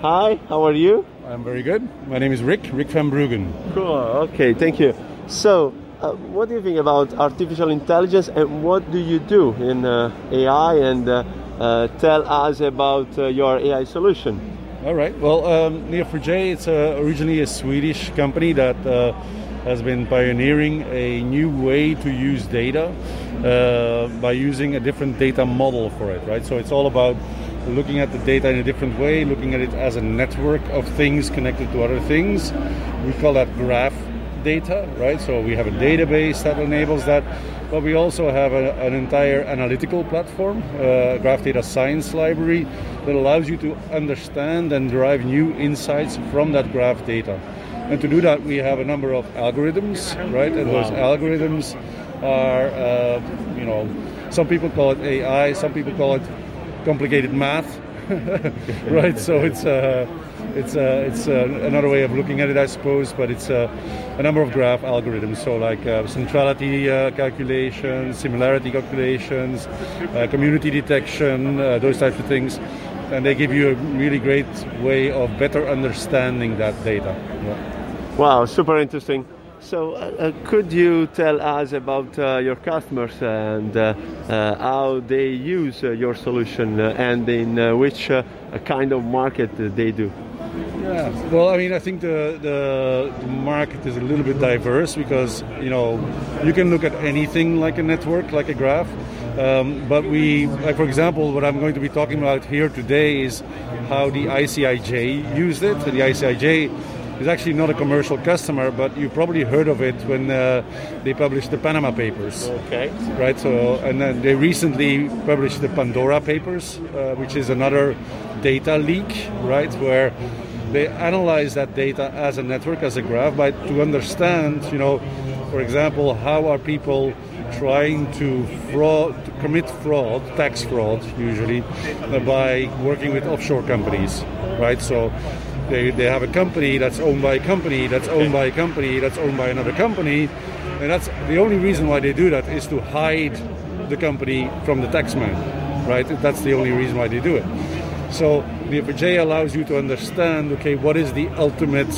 Hi, how are you? I'm very good. My name is Rik, Rik van Bruggen. Cool, okay, thank you. So, uh, what do you think about artificial intelligence and what do you do in uh, AI and uh, uh, tell us about uh, your AI solution? All right. Well, um, Neo4j, it's originally a Swedish company that uh, has been pioneering a new way to use data uh, by using a different data model for it, right? So it's all about looking at the data in a different way, looking at it as a network of things connected to other things. We call that graph data, right? So we have a database that enables that, but we also have a, an entire analytical platform, uh, graph data science library, that allows you to understand and derive new insights from that graph data. And to do that, we have a number of algorithms, right? And wow. those algorithms are, uh, you know, some people call it AI, some people call it complicated math, right? so it's uh, it's uh, it's uh, another way of looking at it, I suppose. But it's a number of graph algorithms, so like centrality calculations, similarity calculations, community detection, those types of things, and they give you a really great way of better understanding that data. Yeah. Wow, super interesting. So, uh, uh, could you tell us about uh, your customers and uh, uh, how they use uh, your solution and in which kind of market they do? Yeah, well, I mean, I think the, the, the market is a little bit diverse because you know you can look at anything like a network, like a graph. Um, but we, like for example, what I'm going to be talking about here today is how the ICIJ used it. The ICIJ is actually not a commercial customer, but you probably heard of it when uh, they published the Panama Papers. Okay. Right. So, and then they recently published the Pandora Papers, uh, which is another data leak, right, where they analyze that data as a network, as a graph, but to understand, you know, for example, how are people trying to fraud, to commit fraud, tax fraud usually, uh, by working with offshore companies, right? So they, they have a company that's owned by a company that's owned by a company that's owned by another company. And that's the only reason why they do that is to hide the company from the taxman, right? That's the only reason why they do it. So the Neo4j allows you to understand, okay, what is the ultimate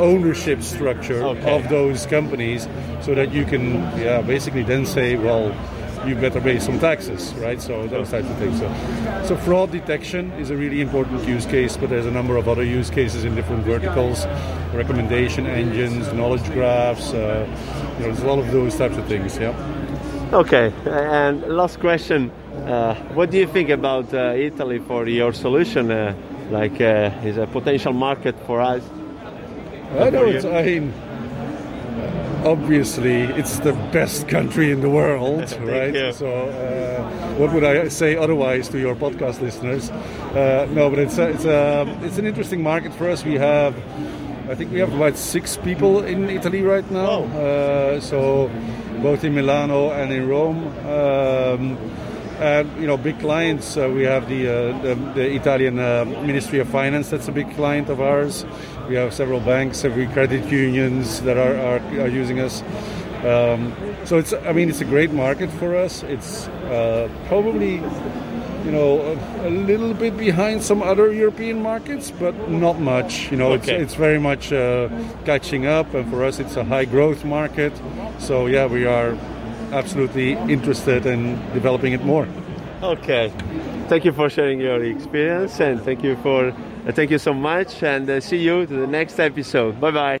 ownership structure okay. of those companies so that you can yeah, basically then say, well, you better pay some taxes, right? So those types of things. So, so fraud detection is a really important use case, but there's a number of other use cases in different verticals, recommendation engines, knowledge graphs. Uh, you know, there's a lot of those types of things. Yeah. Okay, and last question: uh, What do you think about uh, Italy for your solution? Uh, like, uh, is a potential market for us? I know. It's, I mean obviously it's the best country in the world, right? You. So, uh, what would I say otherwise to your podcast listeners? Uh, no, but it's a, it's a, it's an interesting market for us. We have, I think we have about six people in Italy right now. Uh, so, both in Milano and in Rome. Um, and you know, big clients. Uh, we have the, uh, the, the Italian uh, Ministry of Finance. That's a big client of ours. We have several banks, several credit unions that are, are, are using us. Um, so it's, I mean, it's a great market for us. It's uh, probably, you know, a, a, little bit behind some other European markets, but not much. You know, okay. it's, it's very much uh, catching up, and for us, it's a high growth market. So yeah, we are absolutely interested in developing it more. Okay, thank you for sharing your experience, and thank you for uh, thank you so much, and uh, see you to the next episode. Bye bye.